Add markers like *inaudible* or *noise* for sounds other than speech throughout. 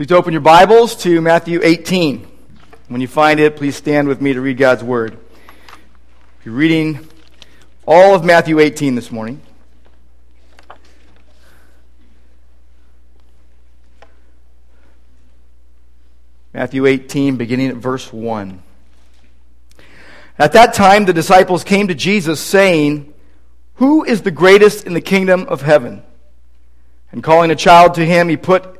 Please open your Bibles to Matthew 18. When you find it, please stand with me to read God's Word. You're reading all of Matthew 18 this morning. Matthew 18, beginning at verse 1. At that time, the disciples came to Jesus, saying, Who is the greatest in the kingdom of heaven? And calling a child to him, he put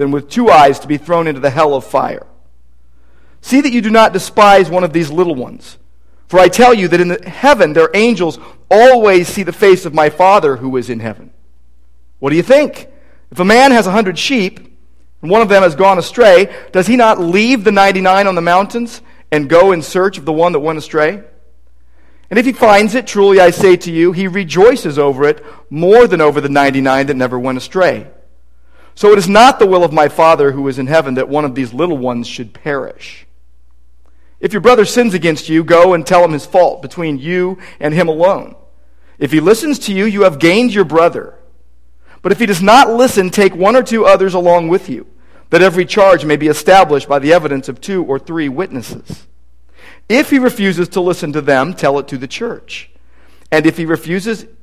than with two eyes to be thrown into the hell of fire. See that you do not despise one of these little ones. For I tell you that in the heaven their angels always see the face of my Father who is in heaven. What do you think? If a man has a hundred sheep, and one of them has gone astray, does he not leave the ninety nine on the mountains and go in search of the one that went astray? And if he finds it, truly I say to you, he rejoices over it more than over the 99 that never went astray. So it is not the will of my Father who is in heaven that one of these little ones should perish. If your brother sins against you, go and tell him his fault between you and him alone. If he listens to you, you have gained your brother. But if he does not listen, take one or two others along with you, that every charge may be established by the evidence of two or three witnesses. If he refuses to listen to them, tell it to the church. And if he refuses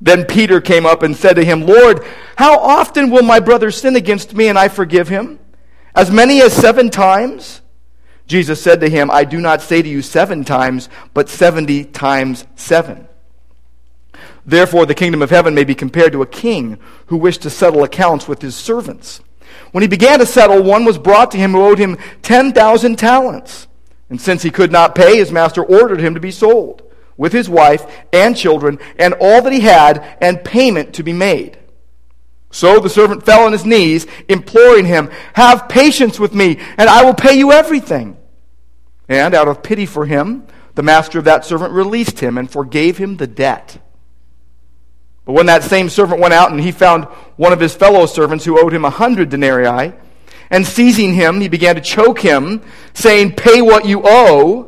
Then Peter came up and said to him, Lord, how often will my brother sin against me and I forgive him? As many as seven times? Jesus said to him, I do not say to you seven times, but seventy times seven. Therefore, the kingdom of heaven may be compared to a king who wished to settle accounts with his servants. When he began to settle, one was brought to him who owed him 10,000 talents. And since he could not pay, his master ordered him to be sold with his wife and children and all that he had, and payment to be made. So the servant fell on his knees, imploring him, Have patience with me, and I will pay you everything. And out of pity for him, the master of that servant released him and forgave him the debt. But when that same servant went out and he found one of his fellow servants who owed him a hundred denarii, and seizing him, he began to choke him, saying, Pay what you owe.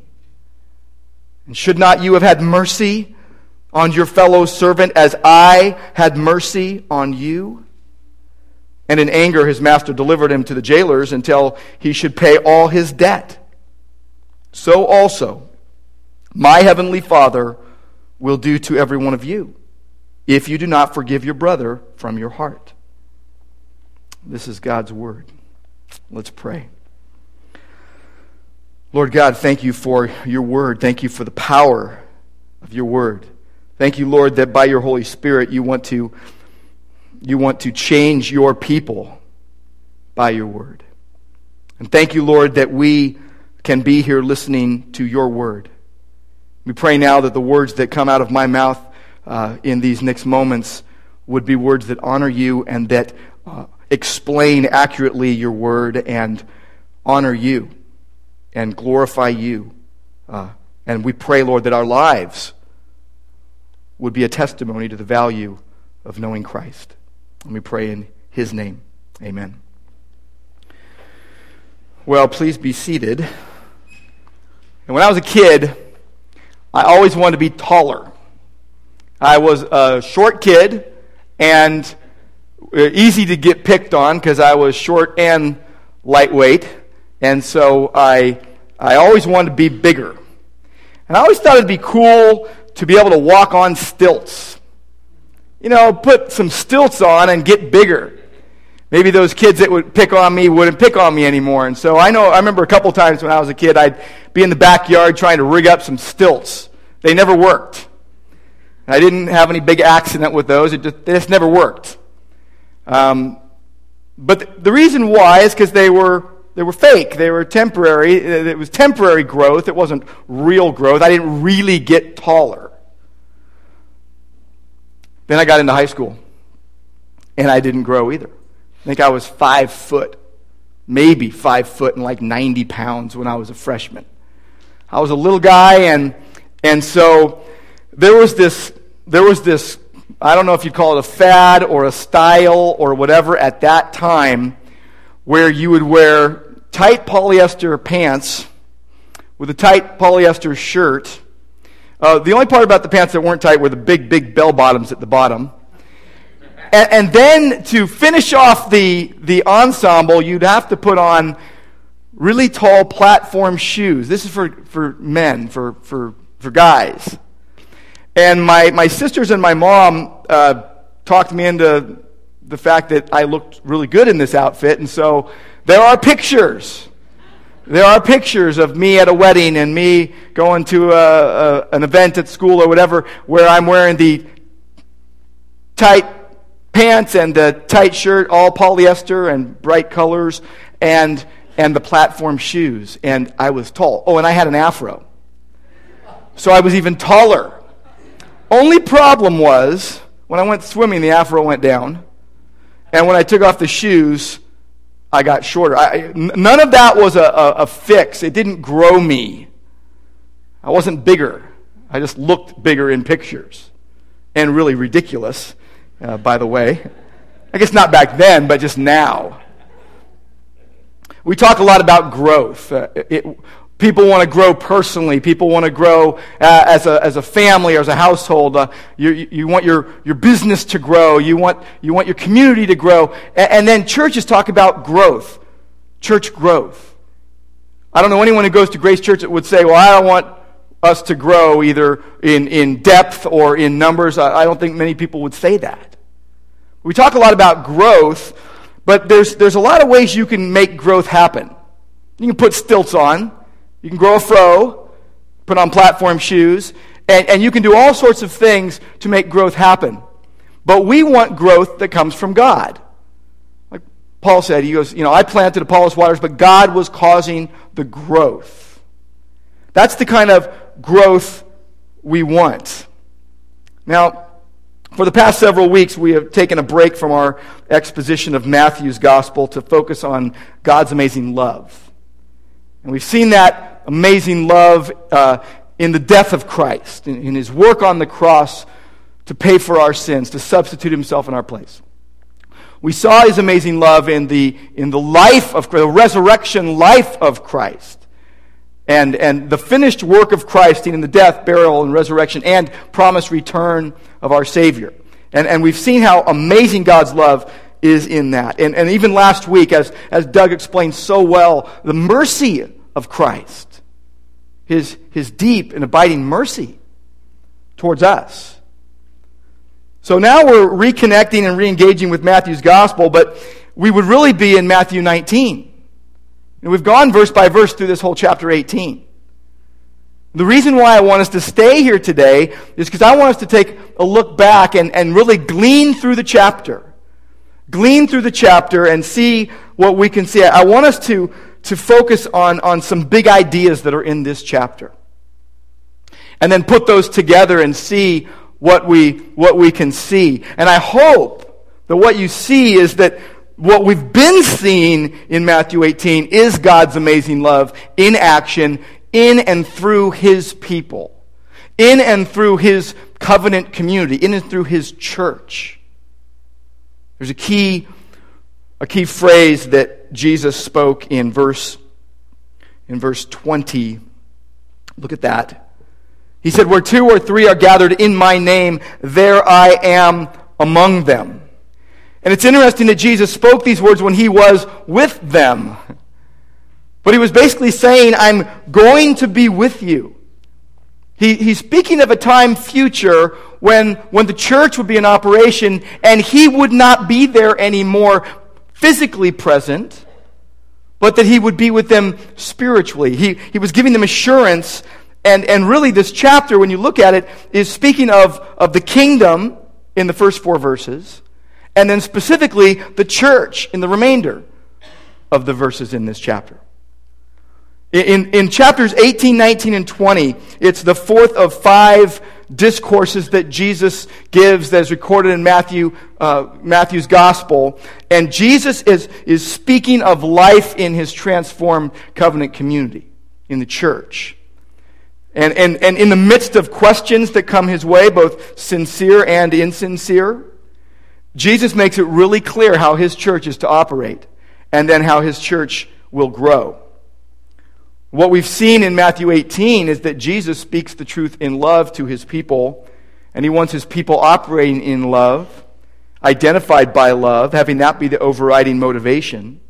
And should not you have had mercy on your fellow servant as I had mercy on you? And in anger, his master delivered him to the jailers until he should pay all his debt. So also, my heavenly Father will do to every one of you if you do not forgive your brother from your heart. This is God's word. Let's pray. Lord God, thank you for your word. Thank you for the power of your word. Thank you, Lord, that by your Holy Spirit you want to, you want to change your people by your word. And thank you, Lord, that we can be here listening to your word. We pray now that the words that come out of my mouth uh, in these next moments would be words that honor you and that uh, explain accurately your word and honor you and glorify you. Uh, and we pray, Lord, that our lives would be a testimony to the value of knowing Christ. And we pray in his name. Amen. Well, please be seated. And when I was a kid, I always wanted to be taller. I was a short kid and uh, easy to get picked on because I was short and lightweight. And so I, I always wanted to be bigger. And I always thought it'd be cool to be able to walk on stilts. You know, put some stilts on and get bigger. Maybe those kids that would pick on me wouldn't pick on me anymore. And so I know, I remember a couple times when I was a kid, I'd be in the backyard trying to rig up some stilts. They never worked. I didn't have any big accident with those. It just, just never worked. Um, but the reason why is because they were they were fake. They were temporary. It was temporary growth. It wasn't real growth. I didn't really get taller. Then I got into high school, and I didn't grow either. I think I was five foot, maybe five foot and like 90 pounds when I was a freshman. I was a little guy, and, and so there was this, there was this, I don't know if you'd call it a fad or a style or whatever at that time where you would wear tight polyester pants with a tight polyester shirt. Uh, the only part about the pants that weren't tight were the big, big bell bottoms at the bottom. And, and then to finish off the, the ensemble, you'd have to put on really tall platform shoes. This is for, for men, for, for, for guys. And my, my sisters and my mom uh, talked me into the fact that I looked really good in this outfit. And so there are pictures. There are pictures of me at a wedding and me going to a, a, an event at school or whatever where I'm wearing the tight pants and the tight shirt, all polyester and bright colors, and, and the platform shoes. And I was tall. Oh, and I had an afro. So I was even taller. Only problem was when I went swimming, the afro went down. And when I took off the shoes, I got shorter. I, none of that was a, a, a fix. It didn't grow me. I wasn't bigger. I just looked bigger in pictures. And really ridiculous, uh, by the way. I guess not back then, but just now. We talk a lot about growth. Uh, it, People want to grow personally. People want to grow uh, as, a, as a family or as a household. Uh, you, you want your, your business to grow. You want, you want your community to grow. And, and then churches talk about growth, church growth. I don't know anyone who goes to Grace Church that would say, well, I don't want us to grow either in, in depth or in numbers. I, I don't think many people would say that. We talk a lot about growth, but there's, there's a lot of ways you can make growth happen. You can put stilts on. You can grow a fro, put on platform shoes, and, and you can do all sorts of things to make growth happen. But we want growth that comes from God. Like Paul said, he goes, You know, I planted Apollos waters, but God was causing the growth. That's the kind of growth we want. Now, for the past several weeks, we have taken a break from our exposition of Matthew's gospel to focus on God's amazing love. And we've seen that amazing love uh, in the death of Christ, in, in his work on the cross to pay for our sins, to substitute himself in our place. We saw his amazing love in the, in the life of the resurrection life of Christ. And, and the finished work of Christ in the death, burial, and resurrection, and promised return of our Savior. And, and we've seen how amazing God's love is in that. And, and even last week, as, as Doug explained so well, the mercy of Christ his, his deep and abiding mercy towards us. So now we're reconnecting and re-engaging with Matthew's gospel, but we would really be in Matthew 19. And we've gone verse by verse through this whole chapter 18. The reason why I want us to stay here today is because I want us to take a look back and, and really glean through the chapter. Glean through the chapter and see what we can see. I want us to to focus on, on some big ideas that are in this chapter. and then put those together and see what we, what we can see. And I hope that what you see is that what we've been seeing in Matthew 18 is God's amazing love in action in and through his people, in and through his covenant community, in and through his church. There's a key, a key phrase that Jesus spoke in verse, in verse 20. Look at that. He said, Where two or three are gathered in my name, there I am among them. And it's interesting that Jesus spoke these words when he was with them. But he was basically saying, I'm going to be with you. He, he's speaking of a time future when, when the church would be in operation and he would not be there anymore physically present, but that he would be with them spiritually. He, he was giving them assurance. And, and really, this chapter, when you look at it, is speaking of, of the kingdom in the first four verses, and then specifically the church in the remainder of the verses in this chapter. In, in chapters 18, 19, and 20, it's the fourth of five discourses that Jesus gives that is recorded in Matthew, uh, Matthew's gospel. And Jesus is, is speaking of life in his transformed covenant community, in the church. And, and, and in the midst of questions that come his way, both sincere and insincere, Jesus makes it really clear how his church is to operate and then how his church will grow. What we've seen in Matthew 18 is that Jesus speaks the truth in love to his people, and he wants his people operating in love, identified by love, having that be the overriding motivation.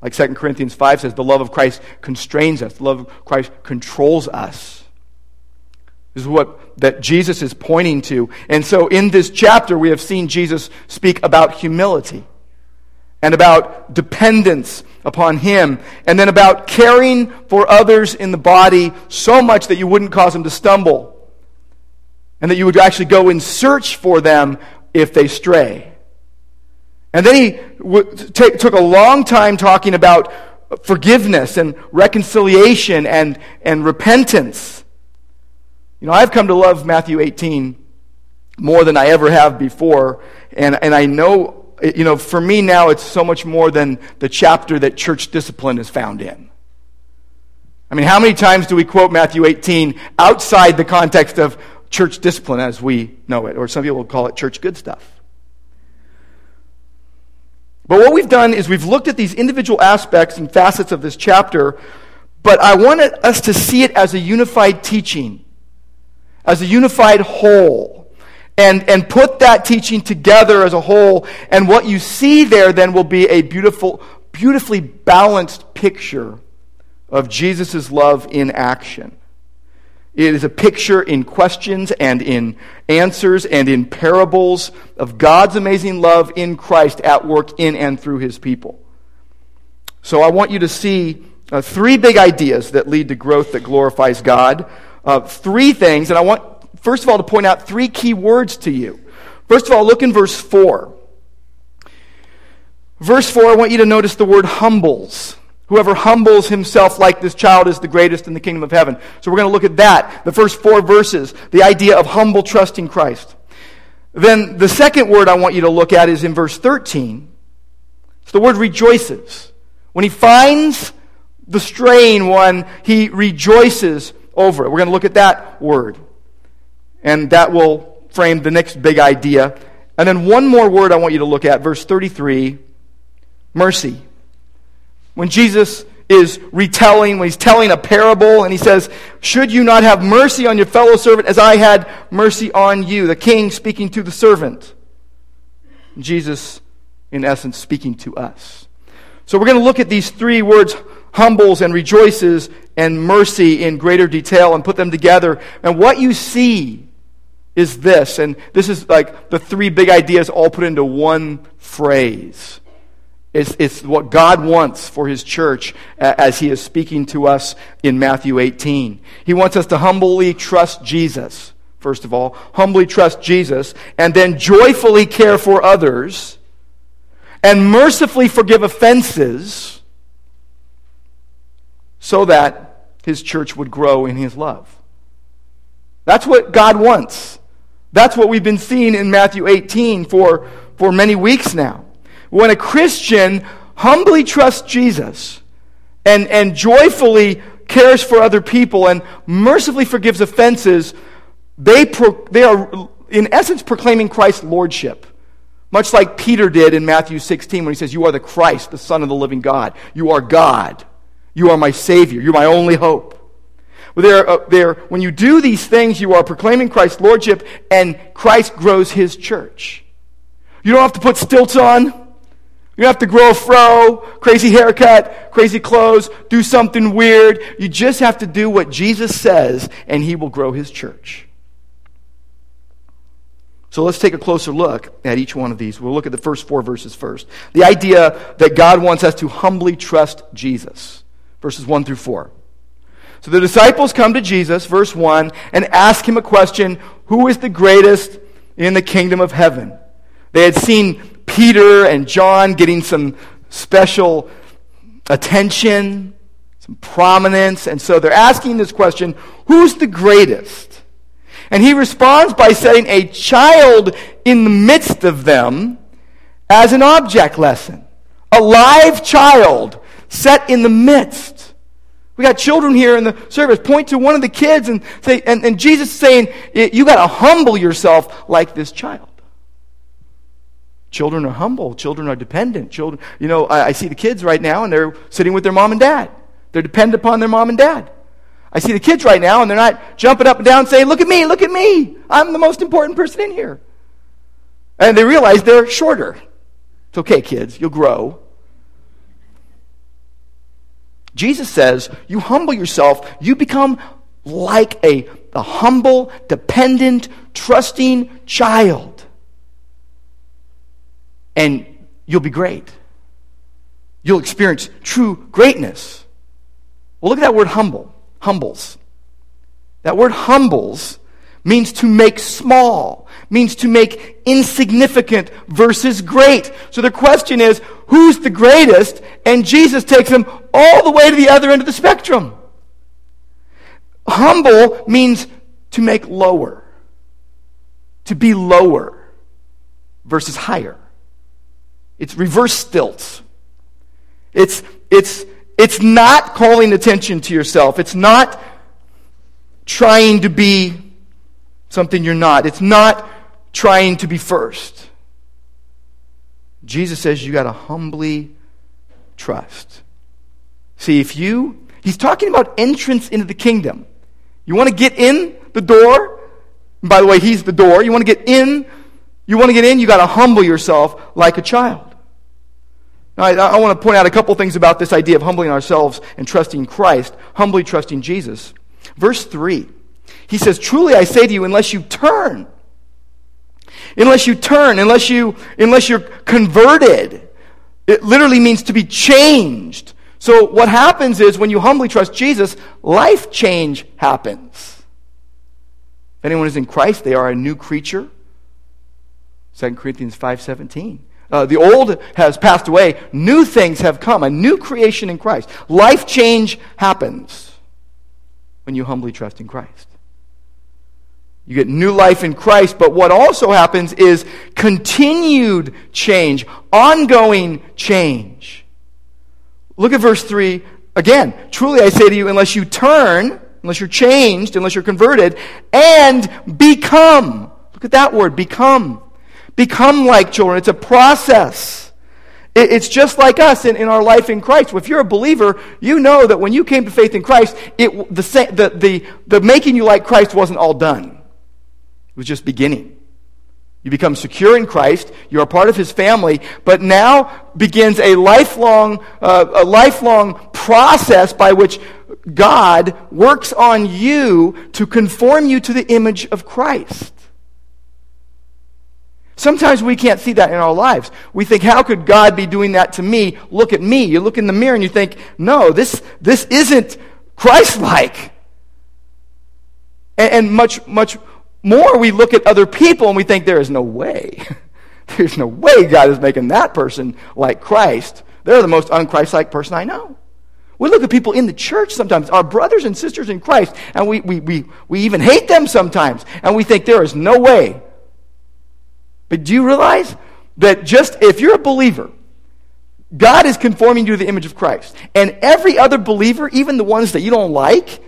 Like 2 Corinthians 5 says, the love of Christ constrains us, the love of Christ controls us. This is what that Jesus is pointing to. And so in this chapter, we have seen Jesus speak about humility and about dependence upon Him, and then about caring for others in the body so much that you wouldn't cause them to stumble, and that you would actually go and search for them if they stray. And then he w- t- took a long time talking about forgiveness and reconciliation and, and repentance. You know, I've come to love Matthew 18 more than I ever have before, and, and I know you know, for me now, it's so much more than the chapter that church discipline is found in. I mean, how many times do we quote Matthew 18 outside the context of church discipline as we know it? Or some people will call it church good stuff. But what we've done is we've looked at these individual aspects and facets of this chapter, but I wanted us to see it as a unified teaching, as a unified whole and, and put that teaching together as a whole. And what you see there then will be a beautiful, beautifully balanced picture of Jesus' love in action. It is a picture in questions and in answers and in parables of God's amazing love in Christ at work in and through his people. So I want you to see uh, three big ideas that lead to growth that glorifies God. Uh, three things, and I want first of all, to point out three key words to you. First of all, look in verse 4. Verse 4, I want you to notice the word humbles. Whoever humbles himself like this child is the greatest in the kingdom of heaven. So we're going to look at that. The first four verses, the idea of humble trusting Christ. Then the second word I want you to look at is in verse 13. It's the word rejoices. When he finds the straying one, he rejoices over it. We're going to look at that word and that will frame the next big idea. And then one more word I want you to look at, verse 33 mercy. When Jesus is retelling, when he's telling a parable, and he says, Should you not have mercy on your fellow servant as I had mercy on you? The king speaking to the servant. Jesus, in essence, speaking to us. So we're going to look at these three words humbles and rejoices and mercy in greater detail and put them together. And what you see is this, and this is like the three big ideas all put into one phrase. It's, it's what God wants for His church as He is speaking to us in Matthew 18. He wants us to humbly trust Jesus, first of all, humbly trust Jesus, and then joyfully care for others, and mercifully forgive offenses, so that His church would grow in His love. That's what God wants. That's what we've been seeing in Matthew 18 for, for many weeks now. When a Christian humbly trusts Jesus and, and joyfully cares for other people and mercifully forgives offenses, they, pro, they are, in essence, proclaiming Christ's lordship. Much like Peter did in Matthew 16 when he says, You are the Christ, the Son of the living God. You are God. You are my Savior. You're my only hope. There, uh, there, when you do these things, you are proclaiming Christ's lordship, and Christ grows his church. You don't have to put stilts on. You don't have to grow a fro, crazy haircut, crazy clothes, do something weird. You just have to do what Jesus says, and he will grow his church. So let's take a closer look at each one of these. We'll look at the first four verses first. The idea that God wants us to humbly trust Jesus, verses 1 through 4. So the disciples come to Jesus, verse 1, and ask him a question Who is the greatest in the kingdom of heaven? They had seen Peter and John getting some special attention, some prominence, and so they're asking this question Who's the greatest? And he responds by setting a child in the midst of them as an object lesson. A live child set in the midst. We got children here in the service. Point to one of the kids and say, and, and Jesus is saying, you got to humble yourself like this child. Children are humble. Children are dependent. Children, you know, I, I see the kids right now and they're sitting with their mom and dad. They're dependent upon their mom and dad. I see the kids right now and they're not jumping up and down saying, look at me, look at me. I'm the most important person in here. And they realize they're shorter. It's okay, kids. You'll grow. Jesus says, you humble yourself, you become like a, a humble, dependent, trusting child. And you'll be great. You'll experience true greatness. Well, look at that word humble. Humbles. That word humbles means to make small, means to make insignificant versus great. So the question is, who's the greatest? And Jesus takes them all the way to the other end of the spectrum. Humble means to make lower, to be lower versus higher. It's reverse stilts. It's, it's, it's not calling attention to yourself. It's not trying to be something you're not. It's not trying to be first. Jesus says you got to humbly trust. See, if you, he's talking about entrance into the kingdom. You want to get in the door? by the way, he's the door. You want to get in? You want to get in? You got to humble yourself like a child. Now, I, I want to point out a couple things about this idea of humbling ourselves and trusting Christ, humbly trusting Jesus. Verse 3 he says, Truly I say to you, unless you turn, unless you turn, unless, you, unless you're converted, it literally means to be changed. So what happens is when you humbly trust Jesus, life change happens. If anyone is in Christ, they are a new creature. 2 Corinthians 5.17. Uh, the old has passed away. New things have come. A new creation in Christ. Life change happens when you humbly trust in Christ. You get new life in Christ, but what also happens is continued change, ongoing change. Look at verse 3 again. Truly I say to you, unless you turn, unless you're changed, unless you're converted, and become. Look at that word, become. Become like children. It's a process. It's just like us in, in our life in Christ. If you're a believer, you know that when you came to faith in Christ, it, the, the, the, the making you like Christ wasn't all done. It was just beginning. You become secure in Christ. You're a part of His family. But now begins a lifelong, uh, a lifelong process by which God works on you to conform you to the image of Christ. Sometimes we can't see that in our lives. We think, how could God be doing that to me? Look at me. You look in the mirror and you think, no, this, this isn't Christ like. And, and much, much more we look at other people and we think there is no way. *laughs* There's no way God is making that person like Christ. They're the most unchrist like person I know. We look at people in the church sometimes, our brothers and sisters in Christ, and we, we, we, we even hate them sometimes, and we think there is no way. But do you realize that just if you're a believer, God is conforming you to the image of Christ. And every other believer, even the ones that you don't like,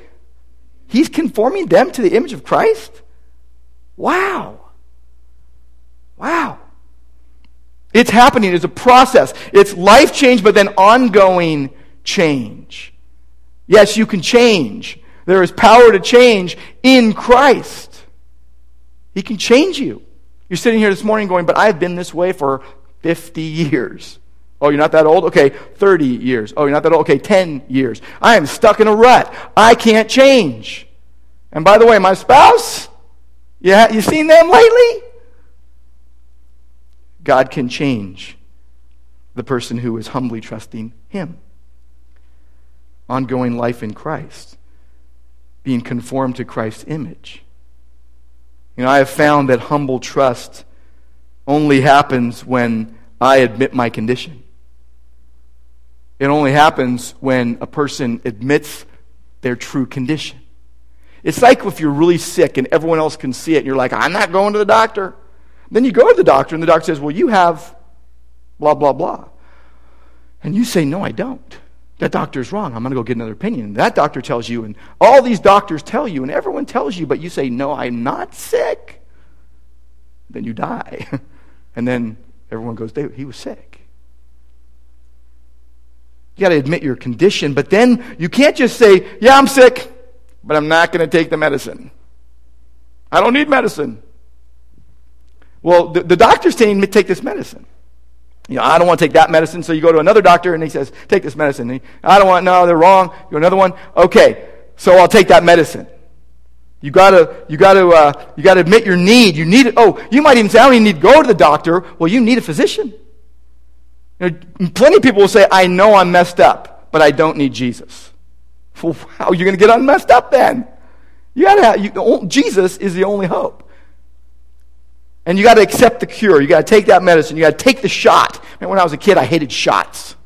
He's conforming them to the image of Christ? Wow. Wow. It's happening. It's a process. It's life change, but then ongoing change. Yes, you can change. There is power to change in Christ. He can change you. You're sitting here this morning going, but I've been this way for 50 years. Oh, you're not that old? Okay, 30 years. Oh, you're not that old? Okay, 10 years. I am stuck in a rut. I can't change. And by the way, my spouse, yeah, you seen them lately? God can change the person who is humbly trusting Him. Ongoing life in Christ, being conformed to Christ's image. You know, I have found that humble trust only happens when I admit my condition. It only happens when a person admits their true condition. It's like if you're really sick and everyone else can see it, and you're like, I'm not going to the doctor. Then you go to the doctor, and the doctor says, Well, you have blah, blah, blah. And you say, No, I don't. That doctor's wrong. I'm going to go get another opinion. And That doctor tells you, and all these doctors tell you, and everyone tells you, but you say, No, I'm not sick. Then you die. *laughs* and then everyone goes, He was sick. You got to admit your condition, but then you can't just say, Yeah, I'm sick, but I'm not going to take the medicine. I don't need medicine. Well, the, the doctor's saying, take this medicine. You know, I don't want to take that medicine, so you go to another doctor and he says, take this medicine. He, I don't want, no, they're wrong. You another one. Okay, so I'll take that medicine. You gotta, you gotta, uh, you gotta admit your need. You need it. Oh, you might even say, I don't even need to go to the doctor. Well, you need a physician. You know, plenty of people will say, I know I'm messed up, but I don't need Jesus. Well, how are you going to get unmessed up then? You gotta you, Jesus is the only hope. And you got to accept the cure. You got to take that medicine. You got to take the shot. And when I was a kid, I hated shots.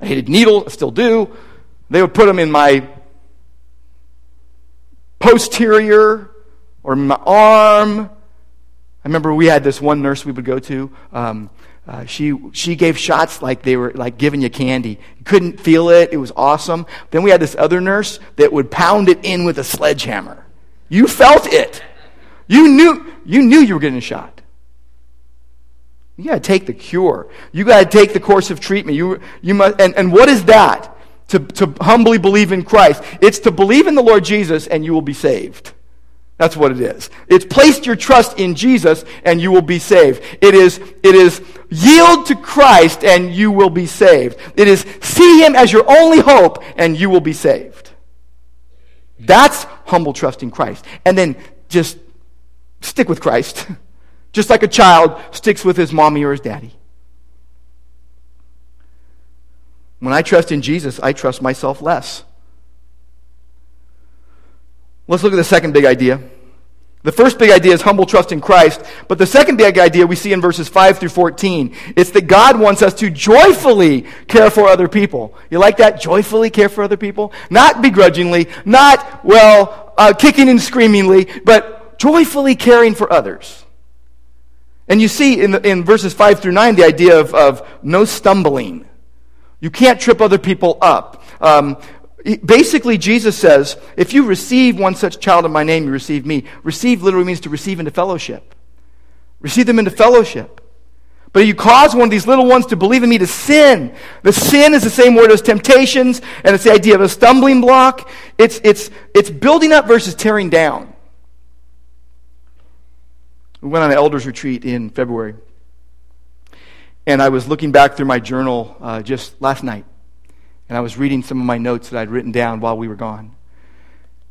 I hated needles. I still do. They would put them in my posterior or my arm. I remember we had this one nurse we would go to. Um, uh, she she gave shots like they were like giving you candy. Couldn't feel it. It was awesome. Then we had this other nurse that would pound it in with a sledgehammer. You felt it. You knew you knew you were getting a shot. You got to take the cure. You got to take the course of treatment. You, you must, and, and what is that? To, to humbly believe in Christ. It's to believe in the Lord Jesus and you will be saved. That's what it is. It's placed your trust in Jesus and you will be saved. It is, it is yield to Christ and you will be saved. It is see Him as your only hope and you will be saved. That's humble trust in Christ. And then just stick with Christ. *laughs* Just like a child sticks with his mommy or his daddy. When I trust in Jesus, I trust myself less. Let's look at the second big idea. The first big idea is humble trust in Christ, but the second big idea we see in verses 5 through 14. It's that God wants us to joyfully care for other people. You like that? Joyfully care for other people? Not begrudgingly, not, well, uh, kicking and screamingly, but joyfully caring for others. And you see in, the, in verses 5 through 9 the idea of, of no stumbling. You can't trip other people up. Um, basically, Jesus says, if you receive one such child in my name, you receive me. Receive literally means to receive into fellowship. Receive them into fellowship. But you cause one of these little ones to believe in me to sin. The sin is the same word as temptations, and it's the idea of a stumbling block. It's, it's, it's building up versus tearing down. We went on an elders retreat in February. And I was looking back through my journal uh, just last night. And I was reading some of my notes that I'd written down while we were gone.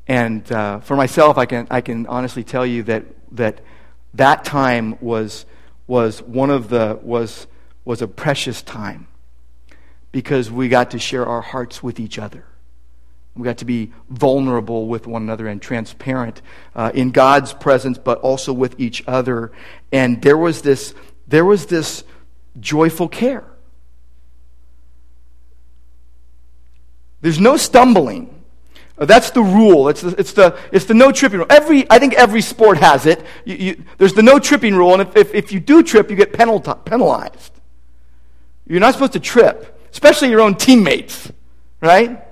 And uh, for myself, I can, I can honestly tell you that that, that time was, was one of the, was, was a precious time because we got to share our hearts with each other. We got to be vulnerable with one another and transparent uh, in God's presence, but also with each other. And there was this, there was this joyful care. There's no stumbling. Uh, that's the rule. It's the, it's the, it's the no tripping rule. Every, I think every sport has it. You, you, there's the no tripping rule, and if, if, if you do trip, you get penalized. You're not supposed to trip, especially your own teammates, right?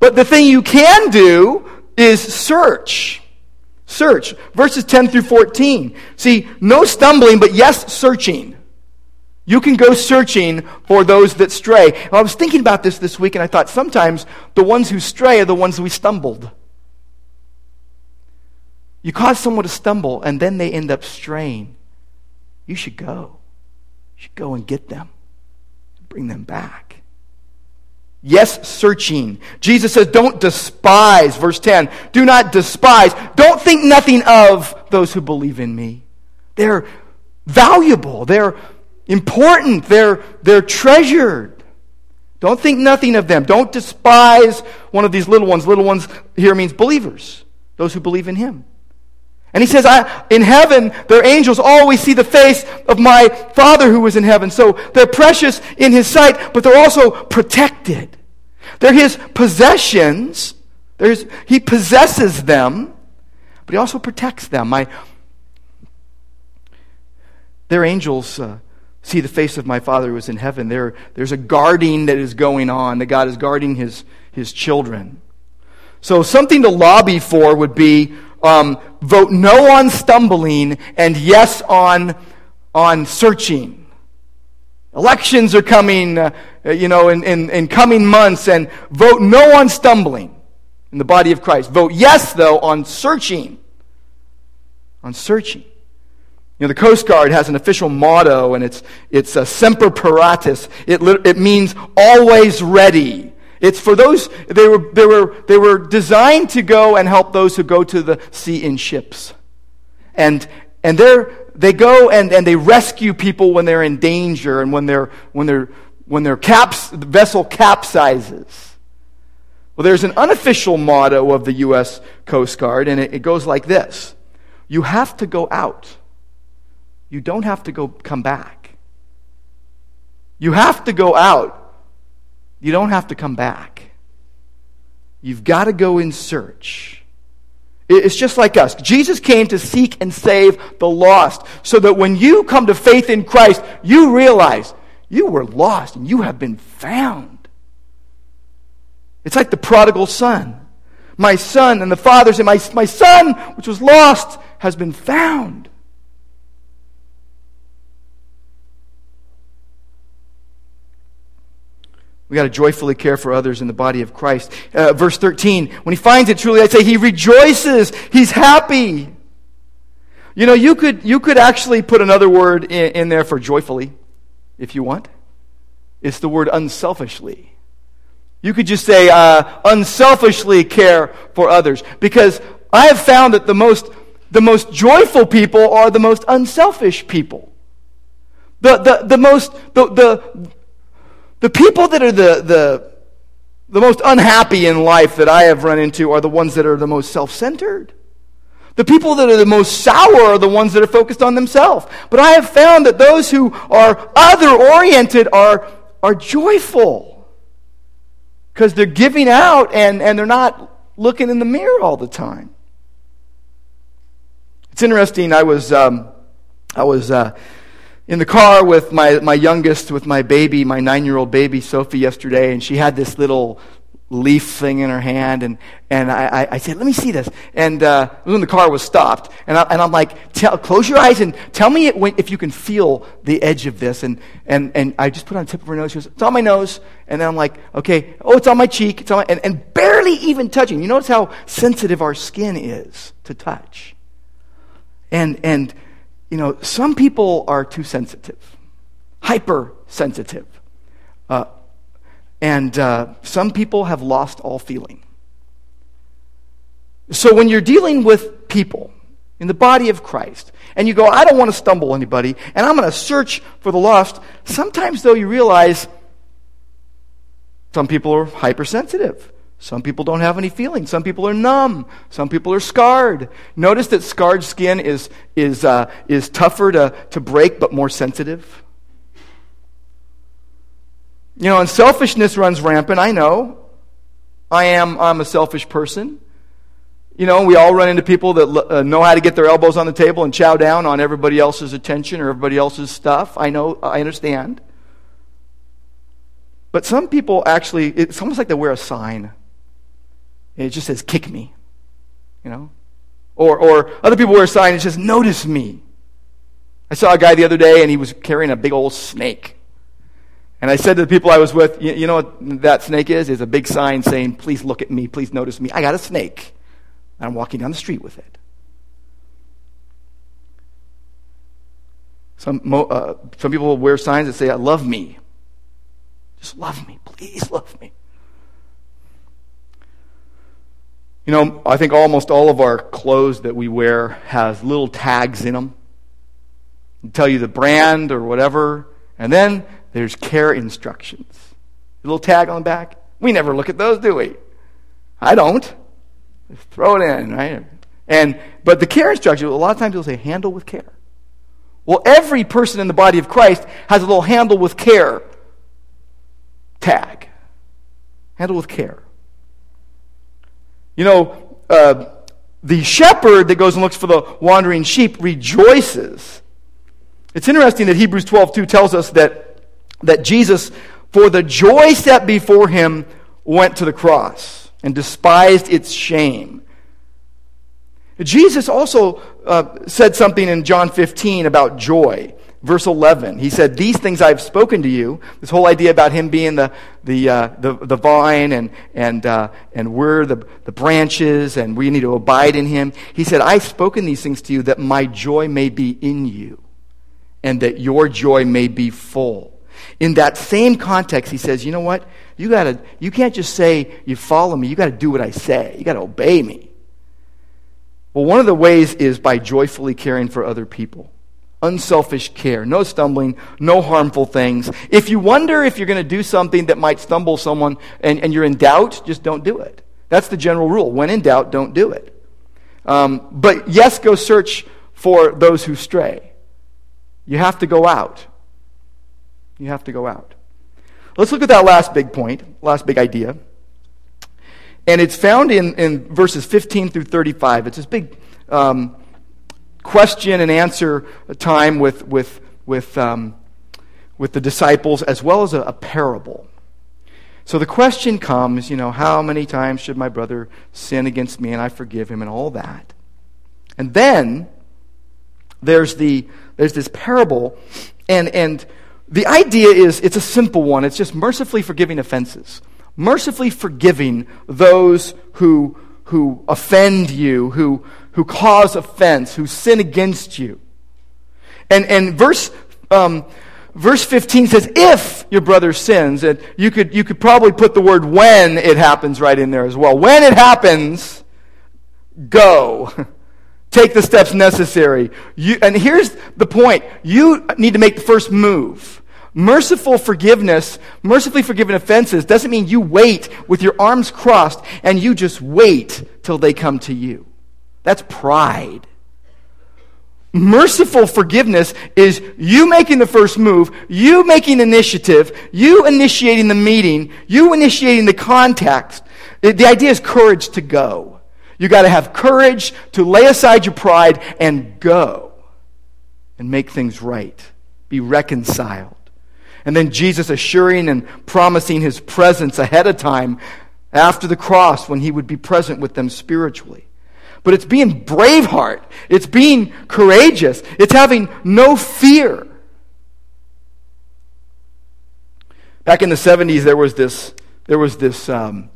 But the thing you can do is search. Search. Verses 10 through 14. See, no stumbling, but yes, searching. You can go searching for those that stray. I was thinking about this this week, and I thought sometimes the ones who stray are the ones we stumbled. You cause someone to stumble, and then they end up straying. You should go. You should go and get them, bring them back. Yes, searching. Jesus says, don't despise. Verse 10. Do not despise. Don't think nothing of those who believe in me. They're valuable. They're important. They're, they're treasured. Don't think nothing of them. Don't despise one of these little ones. Little ones here means believers, those who believe in him. And he says, I, in heaven, their angels always see the face of my Father who is in heaven. So they're precious in his sight, but they're also protected. They're his possessions. He possesses them, but he also protects them. My, their angels uh, see the face of my Father who is in heaven. There, there's a guarding that is going on, that God is guarding his, his children. So, something to lobby for would be um, vote no on stumbling and yes on, on searching. Elections are coming, uh, you know, in, in, in coming months, and vote no on stumbling in the body of Christ. Vote yes, though, on searching. On searching. You know, the Coast Guard has an official motto, and it's, it's semper paratus. It, it means always ready. It's for those, they were, they, were, they were designed to go and help those who go to the sea in ships. And, and they're, they go and, and they rescue people when they're in danger and when, they're, when, they're, when their caps, the vessel capsizes. Well, there's an unofficial motto of the U.S. Coast Guard, and it, it goes like this You have to go out you don't have to go come back. You have to go out. You don't have to come back. You've got to go in search. It's just like us. Jesus came to seek and save the lost so that when you come to faith in Christ, you realize you were lost and you have been found. It's like the prodigal son. My son and the father say, my, my son, which was lost, has been found. We got to joyfully care for others in the body of Christ. Uh, verse 13, when he finds it truly, I say he rejoices. He's happy. You know, you could, you could actually put another word in, in there for joyfully, if you want. It's the word unselfishly. You could just say, uh, unselfishly care for others. Because I have found that the most, the most joyful people are the most unselfish people. The, the, the most, the, the, the people that are the, the, the most unhappy in life that I have run into are the ones that are the most self centered. The people that are the most sour are the ones that are focused on themselves. But I have found that those who are other oriented are, are joyful because they're giving out and, and they're not looking in the mirror all the time. It's interesting. I was, um, I was uh, in the car with my, my youngest, with my baby, my nine year old baby, Sophie, yesterday, and she had this little leaf thing in her hand, and, and I, I said, Let me see this. And uh, when the car was stopped, and, I, and I'm like, tell, Close your eyes and tell me when, if you can feel the edge of this. And, and, and I just put on the tip of her nose. She goes, It's on my nose. And then I'm like, Okay, oh, it's on my cheek. It's on my, and, and barely even touching. You notice how sensitive our skin is to touch. And, and you know, some people are too sensitive, hypersensitive. Uh, and uh, some people have lost all feeling. So when you're dealing with people in the body of Christ, and you go, I don't want to stumble anybody, and I'm going to search for the lost, sometimes, though, you realize some people are hypersensitive. Some people don't have any feeling. Some people are numb. Some people are scarred. Notice that scarred skin is, is, uh, is tougher to, to break but more sensitive. You know, and selfishness runs rampant, I know. I am I'm a selfish person. You know, we all run into people that uh, know how to get their elbows on the table and chow down on everybody else's attention or everybody else's stuff. I know, I understand. But some people actually, it's almost like they wear a sign. It just says, kick me. You know? Or, or other people wear a sign that says, notice me. I saw a guy the other day and he was carrying a big old snake. And I said to the people I was with, you, you know what that snake is? It's a big sign saying, please look at me, please notice me. I got a snake. And I'm walking down the street with it. Some, uh, some people wear signs that say, I love me. Just love me. Please love me. You know, I think almost all of our clothes that we wear has little tags in them. tell you the brand or whatever. And then there's care instructions. A little tag on the back. We never look at those, do we? I don't. Just throw it in, right? And but the care instructions, a lot of times it'll say handle with care. Well, every person in the body of Christ has a little handle with care tag. Handle with care. You know, uh, the shepherd that goes and looks for the wandering sheep rejoices. It's interesting that Hebrews 12 2 tells us that, that Jesus, for the joy set before him, went to the cross and despised its shame. Jesus also uh, said something in John 15 about joy. Verse 11, he said, These things I've spoken to you. This whole idea about him being the, the, uh, the, the, vine and, and, uh, and we're the, the branches and we need to abide in him. He said, I've spoken these things to you that my joy may be in you and that your joy may be full. In that same context, he says, You know what? You gotta, you can't just say you follow me. You got to do what I say. You got to obey me. Well, one of the ways is by joyfully caring for other people. Unselfish care, no stumbling, no harmful things. If you wonder if you're going to do something that might stumble someone and, and you're in doubt, just don't do it. That's the general rule. When in doubt, don't do it. Um, but yes, go search for those who stray. You have to go out. You have to go out. Let's look at that last big point, last big idea. And it's found in, in verses 15 through 35. It's this big um, question and answer time with, with, with, um, with the disciples as well as a, a parable. So the question comes, you know, how many times should my brother sin against me and I forgive him and all that? And then there's the there's this parable and and the idea is it's a simple one. It's just mercifully forgiving offenses. Mercifully forgiving those who, who offend you, who, who cause offense, who sin against you. And, and verse, um, verse 15 says, if your brother sins, and you could, you could probably put the word when it happens right in there as well. When it happens, go. *laughs* Take the steps necessary. You, and here's the point. You need to make the first move. Merciful forgiveness, mercifully forgiven offenses, doesn't mean you wait with your arms crossed and you just wait till they come to you. That's pride. Merciful forgiveness is you making the first move, you making initiative, you initiating the meeting, you initiating the context. The idea is courage to go. You got to have courage to lay aside your pride and go and make things right. Be reconciled. And then Jesus assuring and promising his presence ahead of time after the cross when he would be present with them spiritually. But it's being braveheart. It's being courageous. It's having no fear. Back in the 70s, there was this, there was this, um,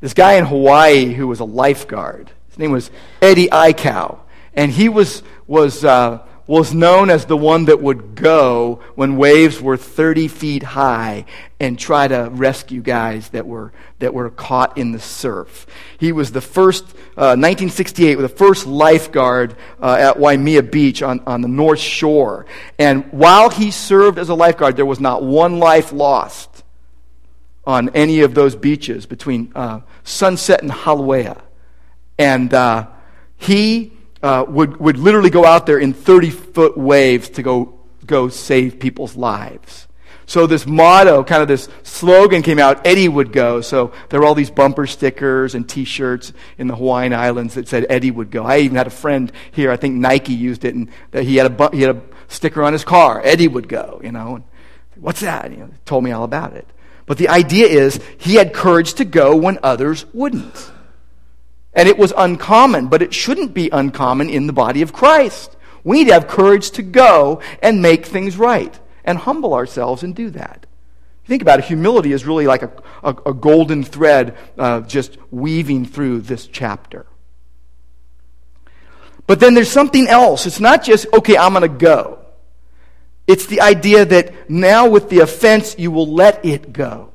this guy in Hawaii who was a lifeguard. His name was Eddie Aikau. And he was, was uh, was known as the one that would go when waves were 30 feet high and try to rescue guys that were, that were caught in the surf. He was the first, uh, 1968, the first lifeguard uh, at Waimea Beach on, on the North Shore. And while he served as a lifeguard, there was not one life lost on any of those beaches between uh, Sunset and Haleiwa. And uh, he uh, would, would literally go out there in 30 foot waves to go, go save people's lives. So this motto, kind of this slogan came out, Eddie would go. So there were all these bumper stickers and t-shirts in the Hawaiian Islands that said Eddie would go. I even had a friend here, I think Nike used it, and that he had a, he had a sticker on his car, Eddie would go, you know. And, What's that? You know, told me all about it. But the idea is he had courage to go when others wouldn't. And it was uncommon, but it shouldn't be uncommon in the body of Christ. We need to have courage to go and make things right and humble ourselves and do that. Think about it, humility is really like a, a, a golden thread uh, just weaving through this chapter. But then there's something else. It's not just, okay, I'm going to go. It's the idea that now with the offense, you will let it go.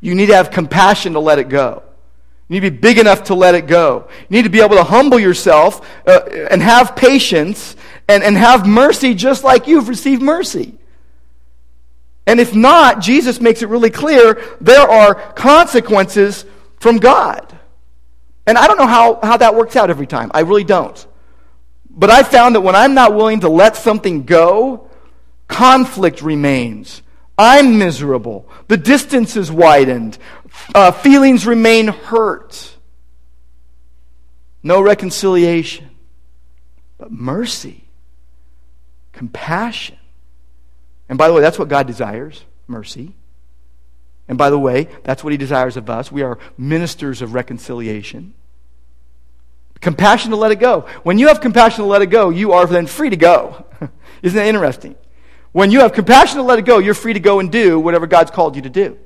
You need to have compassion to let it go. You need to be big enough to let it go. You need to be able to humble yourself uh, and have patience and, and have mercy just like you've received mercy. And if not, Jesus makes it really clear there are consequences from God. And I don't know how, how that works out every time. I really don't. But I found that when I'm not willing to let something go, conflict remains. I'm miserable. The distance is widened. Uh, feelings remain hurt. No reconciliation. But mercy, compassion. And by the way, that's what God desires mercy. And by the way, that's what He desires of us. We are ministers of reconciliation. Compassion to let it go. When you have compassion to let it go, you are then free to go. *laughs* Isn't that interesting? When you have compassion to let it go, you're free to go and do whatever God's called you to do.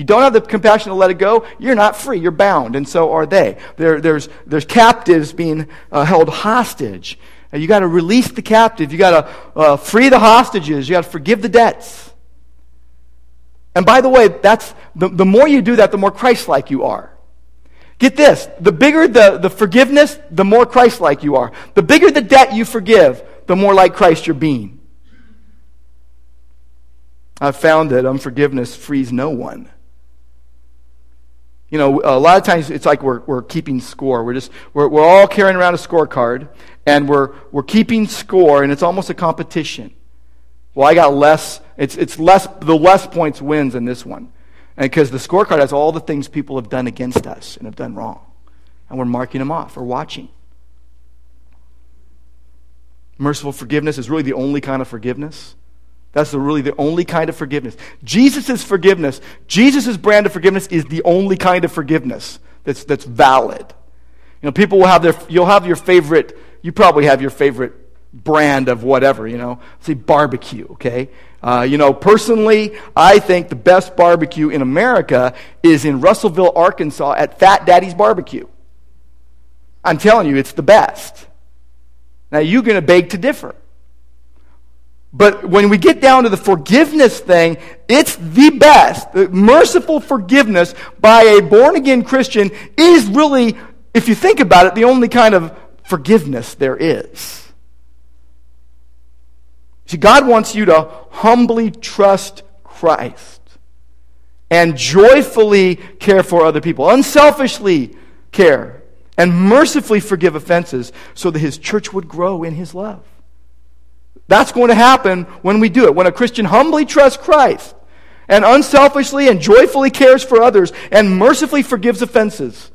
You don't have the compassion to let it go, you're not free. You're bound, and so are they. There, there's, there's captives being uh, held hostage. you got to release the captive. You got to uh, free the hostages. You got to forgive the debts. And by the way, that's the, the more you do that, the more Christ-like you are. Get this: the bigger the, the forgiveness, the more Christ-like you are. The bigger the debt you forgive, the more like Christ you're being. I've found that unforgiveness frees no one. You know, a lot of times it's like we're, we're keeping score. We're just, we're, we're all carrying around a scorecard and we're, we're keeping score and it's almost a competition. Well, I got less, it's, it's less, the less points wins in this one. And because the scorecard has all the things people have done against us and have done wrong. And we're marking them off or watching. Merciful forgiveness is really the only kind of forgiveness that's really the only kind of forgiveness. Jesus' forgiveness, Jesus' brand of forgiveness is the only kind of forgiveness that's, that's valid. You know, people will have their, you'll have your favorite, you probably have your favorite brand of whatever, you know, say barbecue, okay? Uh, you know, personally, I think the best barbecue in America is in Russellville, Arkansas at Fat Daddy's Barbecue. I'm telling you, it's the best. Now, you're going to beg to differ. But when we get down to the forgiveness thing, it's the best. The merciful forgiveness by a born again Christian is really, if you think about it, the only kind of forgiveness there is. See, God wants you to humbly trust Christ and joyfully care for other people, unselfishly care, and mercifully forgive offenses so that his church would grow in his love. That's going to happen when we do it. When a Christian humbly trusts Christ and unselfishly and joyfully cares for others and mercifully forgives offenses,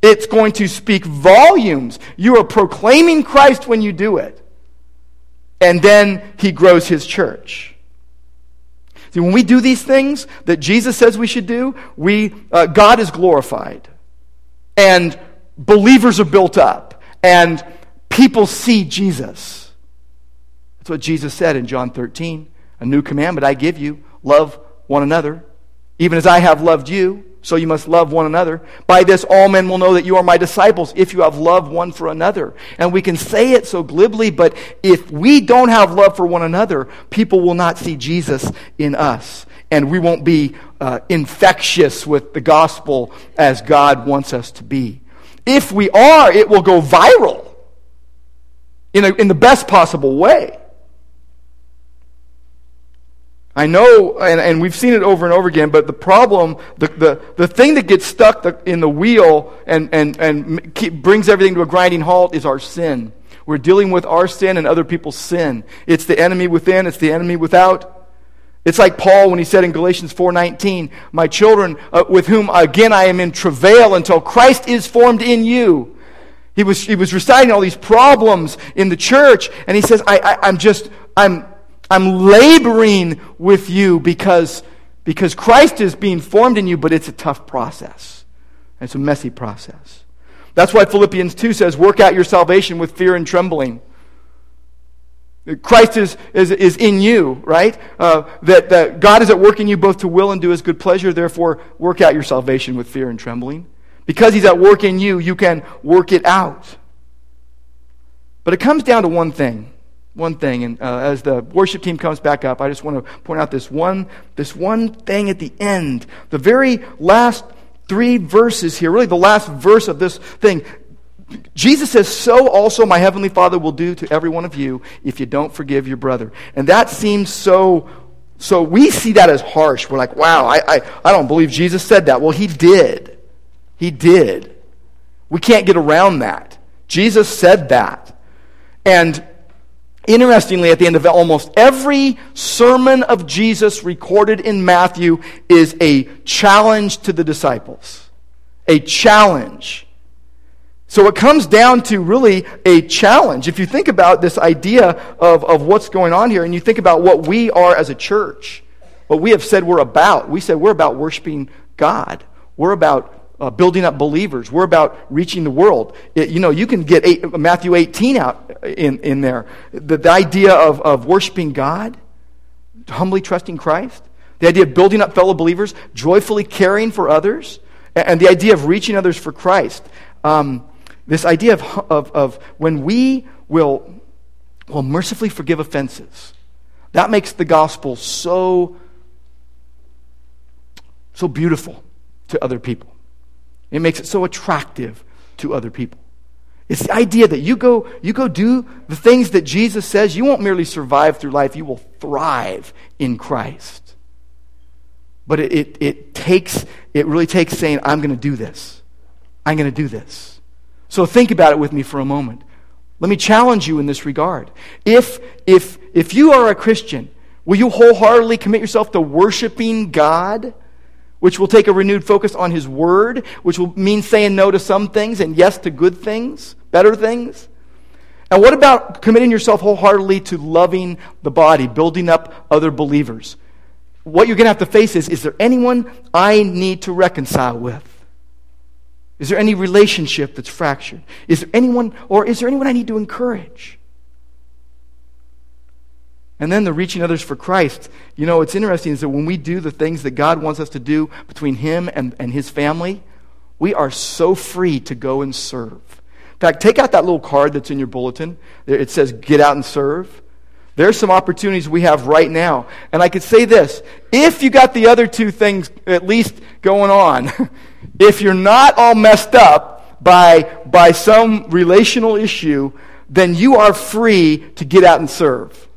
it's going to speak volumes. You are proclaiming Christ when you do it. And then he grows his church. See, when we do these things that Jesus says we should do, we, uh, God is glorified. And believers are built up. And people see Jesus. That's what Jesus said in John 13. A new commandment I give you love one another. Even as I have loved you, so you must love one another. By this, all men will know that you are my disciples if you have love one for another. And we can say it so glibly, but if we don't have love for one another, people will not see Jesus in us. And we won't be uh, infectious with the gospel as God wants us to be. If we are, it will go viral in, a, in the best possible way. I know, and, and we've seen it over and over again, but the problem, the, the, the thing that gets stuck in the wheel and, and, and keep, brings everything to a grinding halt is our sin. We're dealing with our sin and other people's sin. It's the enemy within, it's the enemy without. It's like Paul when he said in Galatians 4:19, "My children, uh, with whom again I am in travail until Christ is formed in you." He was, he was reciting all these problems in the church, and he says, I, I, I'm just, I'm, I'm laboring with you because, because Christ is being formed in you, but it's a tough process. It's a messy process. That's why Philippians 2 says, Work out your salvation with fear and trembling. Christ is, is, is in you, right? Uh, that, that God is at work in you both to will and do his good pleasure. Therefore, work out your salvation with fear and trembling. Because he's at work in you, you can work it out. But it comes down to one thing. One thing. And uh, as the worship team comes back up, I just want to point out this one, this one thing at the end. The very last three verses here, really the last verse of this thing. Jesus says, So also my heavenly Father will do to every one of you if you don't forgive your brother. And that seems so, so we see that as harsh. We're like, wow, I, I, I don't believe Jesus said that. Well, he did. He did. We can't get around that. Jesus said that. And interestingly, at the end of almost every sermon of Jesus recorded in Matthew is a challenge to the disciples. A challenge. So it comes down to really a challenge. If you think about this idea of, of what's going on here, and you think about what we are as a church, what we have said we're about, we said we're about worshiping God. We're about uh, building up believers. We're about reaching the world. It, you know, you can get eight, Matthew 18 out in, in there. The, the idea of, of worshiping God, humbly trusting Christ, the idea of building up fellow believers, joyfully caring for others, and, and the idea of reaching others for Christ. Um, this idea of, of, of when we will, will mercifully forgive offenses, that makes the gospel so, so beautiful to other people. It makes it so attractive to other people. It's the idea that you go, you go do the things that Jesus says. You won't merely survive through life, you will thrive in Christ. But it, it, it takes, it really takes saying, I'm going to do this. I'm going to do this. So think about it with me for a moment. Let me challenge you in this regard. If, if, if you are a Christian, will you wholeheartedly commit yourself to worshiping God, which will take a renewed focus on His Word, which will mean saying no to some things and yes to good things, better things? And what about committing yourself wholeheartedly to loving the body, building up other believers? What you're going to have to face is is there anyone I need to reconcile with? Is there any relationship that's fractured? Is there anyone, or is there anyone I need to encourage? And then the reaching others for Christ. You know, what's interesting is that when we do the things that God wants us to do between Him and, and His family, we are so free to go and serve. In fact, take out that little card that's in your bulletin. It says, Get out and serve. There's some opportunities we have right now. And I could say this if you got the other two things at least going on, *laughs* if you're not all messed up by, by some relational issue, then you are free to get out and serve.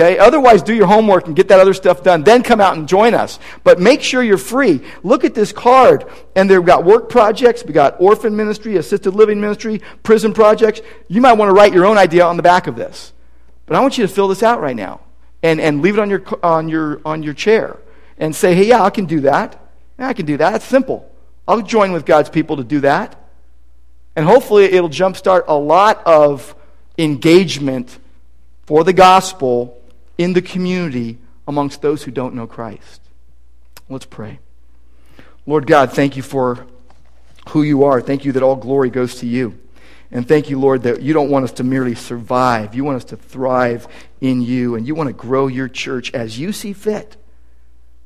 Okay? Otherwise, do your homework and get that other stuff done. Then come out and join us. But make sure you're free. Look at this card. And they've got work projects. We got orphan ministry, assisted living ministry, prison projects. You might want to write your own idea on the back of this. But I want you to fill this out right now and, and leave it on your, on, your, on your chair and say, hey, yeah, I can do that. Yeah, I can do that. It's simple. I'll join with God's people to do that. And hopefully it'll jumpstart a lot of engagement for the gospel in the community amongst those who don't know Christ. Let's pray. Lord God, thank you for who you are. Thank you that all glory goes to you. And thank you, Lord, that you don't want us to merely survive. You want us to thrive in you. And you want to grow your church as you see fit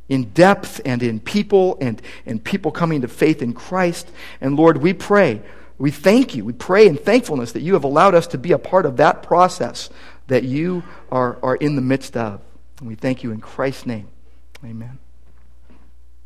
in depth and in people and, and people coming to faith in Christ. And Lord, we pray, we thank you, we pray in thankfulness that you have allowed us to be a part of that process that you are, are in the midst of. And we thank you in Christ's name. Amen.